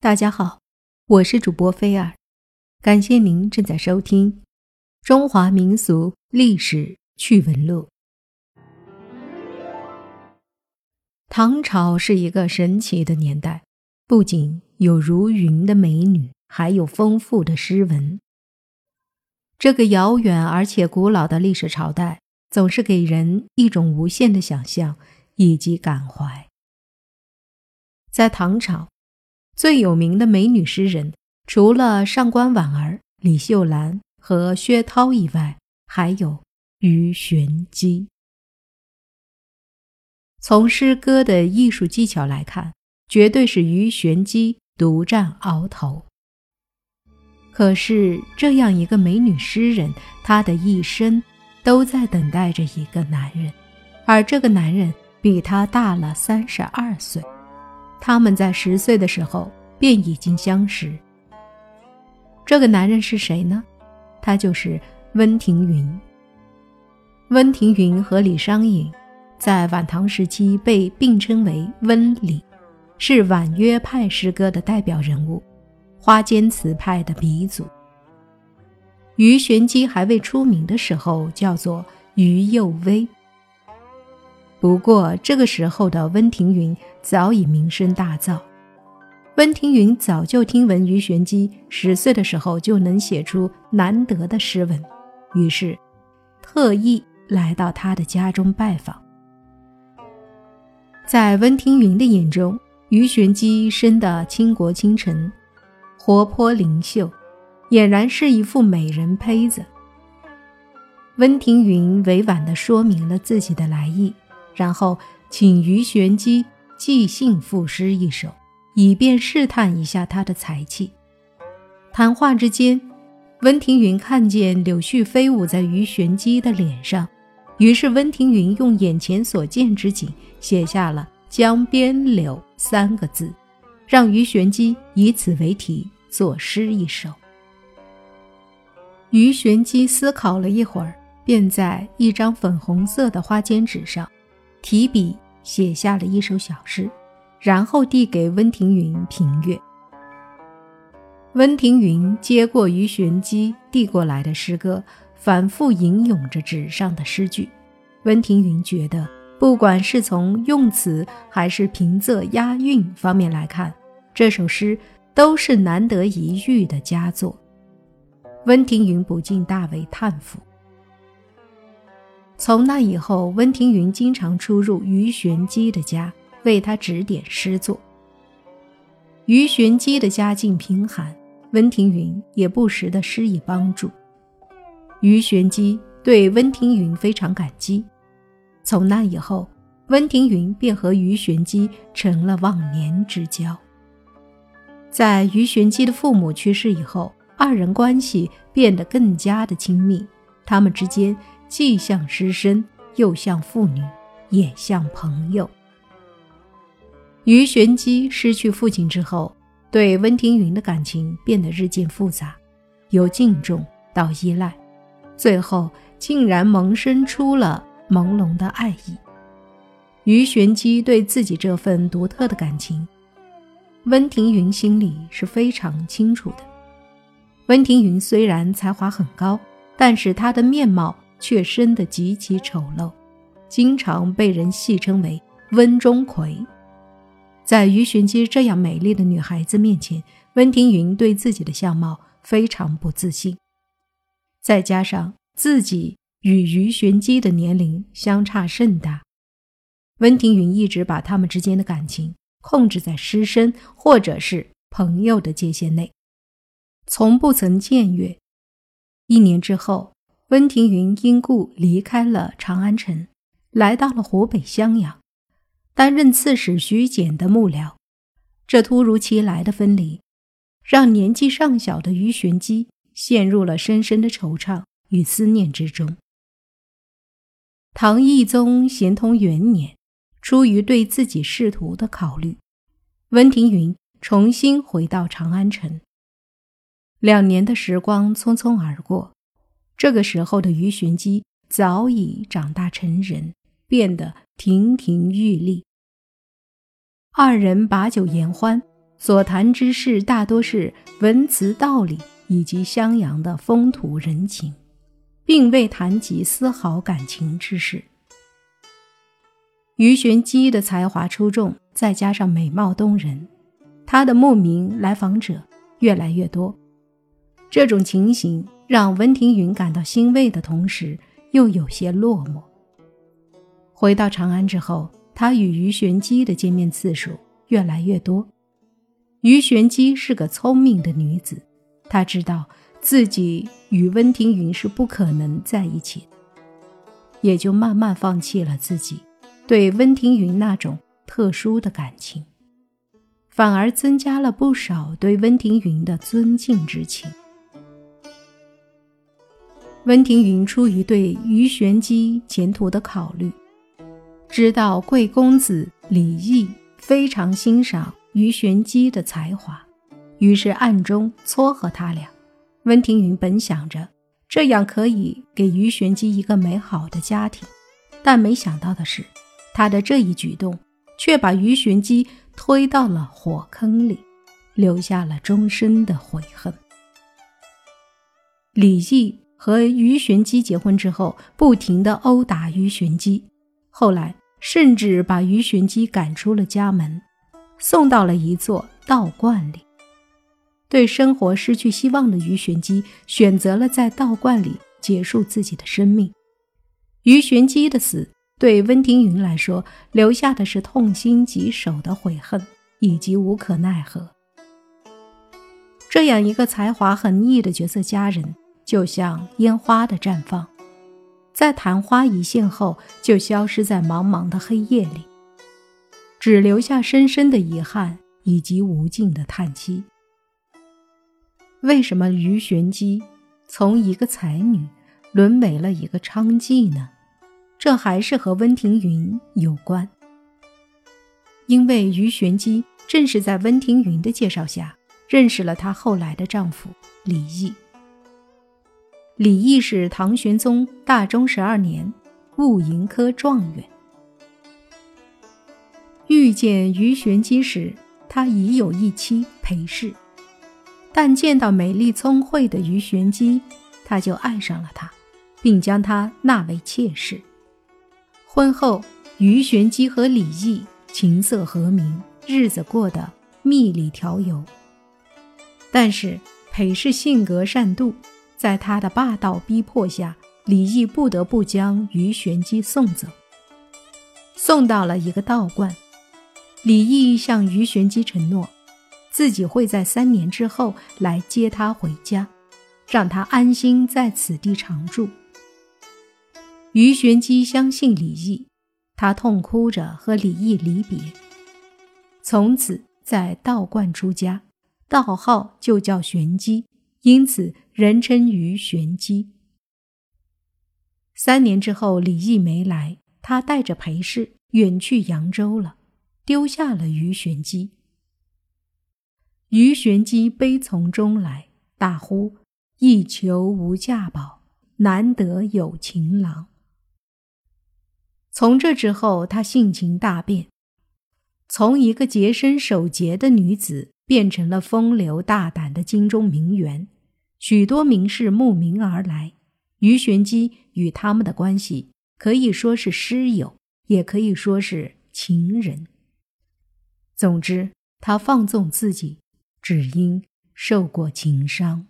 大家好，我是主播菲儿，感谢您正在收听《中华民俗历史趣闻录》。唐朝是一个神奇的年代，不仅有如云的美女，还有丰富的诗文。这个遥远而且古老的历史朝代，总是给人一种无限的想象以及感怀。在唐朝。最有名的美女诗人，除了上官婉儿、李秀兰和薛涛以外，还有鱼玄机。从诗歌的艺术技巧来看，绝对是鱼玄机独占鳌头。可是，这样一个美女诗人，她的一生都在等待着一个男人，而这个男人比她大了三十二岁。他们在十岁的时候便已经相识。这个男人是谁呢？他就是温庭筠。温庭筠和李商隐在晚唐时期被并称为“温李”，是婉约派诗歌的代表人物，花间词派的鼻祖。鱼玄机还未出名的时候，叫做鱼幼薇。不过，这个时候的温庭筠早已名声大噪。温庭筠早就听闻鱼玄机十岁的时候就能写出难得的诗文，于是特意来到他的家中拜访。在温庭筠的眼中，鱼玄机生得倾国倾城，活泼灵秀，俨然是一副美人胚子。温庭筠委婉地说明了自己的来意。然后请鱼玄机即兴赋诗一首，以便试探一下他的才气。谈话之间，温庭筠看见柳絮飞舞在鱼玄机的脸上，于是温庭筠用眼前所见之景写下了“江边柳”三个字，让鱼玄机以此为题作诗一首。鱼玄机思考了一会儿，便在一张粉红色的花笺纸上。提笔写下了一首小诗，然后递给温庭筠评阅。温庭筠接过鱼玄机递过来的诗歌，反复吟咏着纸上的诗句。温庭筠觉得，不管是从用词还是平仄押韵方面来看，这首诗都是难得一遇的佳作。温庭筠不禁大为叹服。从那以后，温庭筠经常出入鱼玄机的家，为他指点诗作。鱼玄机的家境贫寒，温庭筠也不时地施以帮助。鱼玄机对温庭筠非常感激。从那以后，温庭筠便和鱼玄机成了忘年之交。在鱼玄机的父母去世以后，二人关系变得更加的亲密，他们之间。既像师生，又像父女，也像朋友。于玄机失去父亲之后，对温庭筠的感情变得日渐复杂，由敬重到依赖，最后竟然萌生出了朦胧的爱意。于玄机对自己这份独特的感情，温庭筠心里是非常清楚的。温庭筠虽然才华很高，但是他的面貌。却生得极其丑陋，经常被人戏称为“温钟馗”。在于玄机这样美丽的女孩子面前，温庭筠对自己的相貌非常不自信。再加上自己与于玄机的年龄相差甚大，温庭筠一直把他们之间的感情控制在师生或者是朋友的界限内，从不曾僭越。一年之后。温庭筠因故离开了长安城，来到了湖北襄阳，担任刺史徐简的幕僚。这突如其来的分离，让年纪尚小的鱼玄机陷入了深深的惆怅与思念之中。唐懿宗咸通元年，出于对自己仕途的考虑，温庭筠重新回到长安城。两年的时光匆匆而过。这个时候的鱼玄机早已长大成人，变得亭亭玉立。二人把酒言欢，所谈之事大多是文辞道理以及襄阳的风土人情，并未谈及丝毫感情之事。于玄机的才华出众，再加上美貌动人，他的慕名来访者越来越多。这种情形让温庭筠感到欣慰的同时，又有些落寞。回到长安之后，他与鱼玄机的见面次数越来越多。鱼玄机是个聪明的女子，她知道自己与温庭筠是不可能在一起的，也就慢慢放弃了自己对温庭筠那种特殊的感情，反而增加了不少对温庭筠的尊敬之情。温庭筠出于对鱼玄机前途的考虑，知道贵公子李毅非常欣赏。鱼玄机的才华，于是暗中撮合他俩。温庭筠本想着这样可以给鱼玄机一个美好的家庭，但没想到的是，他的这一举动却把鱼玄机推到了火坑里，留下了终身的悔恨。李毅和于玄机结婚之后，不停地殴打于玄机，后来甚至把于玄机赶出了家门。送到了一座道观里。对生活失去希望的于玄机选择了在道观里结束自己的生命。于玄机的死对温庭筠来说留下的是痛心疾首的悔恨以及无可奈何。这样一个才华横溢的绝色佳人，就像烟花的绽放，在昙花一现后就消失在茫茫的黑夜里。只留下深深的遗憾以及无尽的叹息。为什么鱼玄机从一个才女沦为了一个娼妓呢？这还是和温庭筠有关。因为于玄机正是在温庭筠的介绍下认识了她后来的丈夫李毅。李毅是唐玄宗大中十二年戊寅科状元。遇见鱼玄机时，他已有一妻裴氏，但见到美丽聪慧的鱼玄机，他就爱上了她，并将她纳为妾室。婚后，鱼玄机和李毅琴瑟和鸣，日子过得蜜里调油。但是裴氏性格善妒，在他的霸道逼迫下，李毅不得不将于玄机送走，送到了一个道观。李毅向于玄机承诺，自己会在三年之后来接他回家，让他安心在此地常住。于玄机相信李毅，他痛哭着和李毅离别，从此在道观出家，道号就叫玄机，因此人称于玄机。三年之后，李毅没来，他带着裴氏远去扬州了。丢下了于玄机。于玄机悲从中来，大呼：“一求无价宝，难得有情郎。”从这之后，他性情大变，从一个洁身守节的女子，变成了风流大胆的京中名媛。许多名士慕名而来，于玄机与他们的关系可以说是师友，也可以说是情人。总之，他放纵自己，只因受过情伤。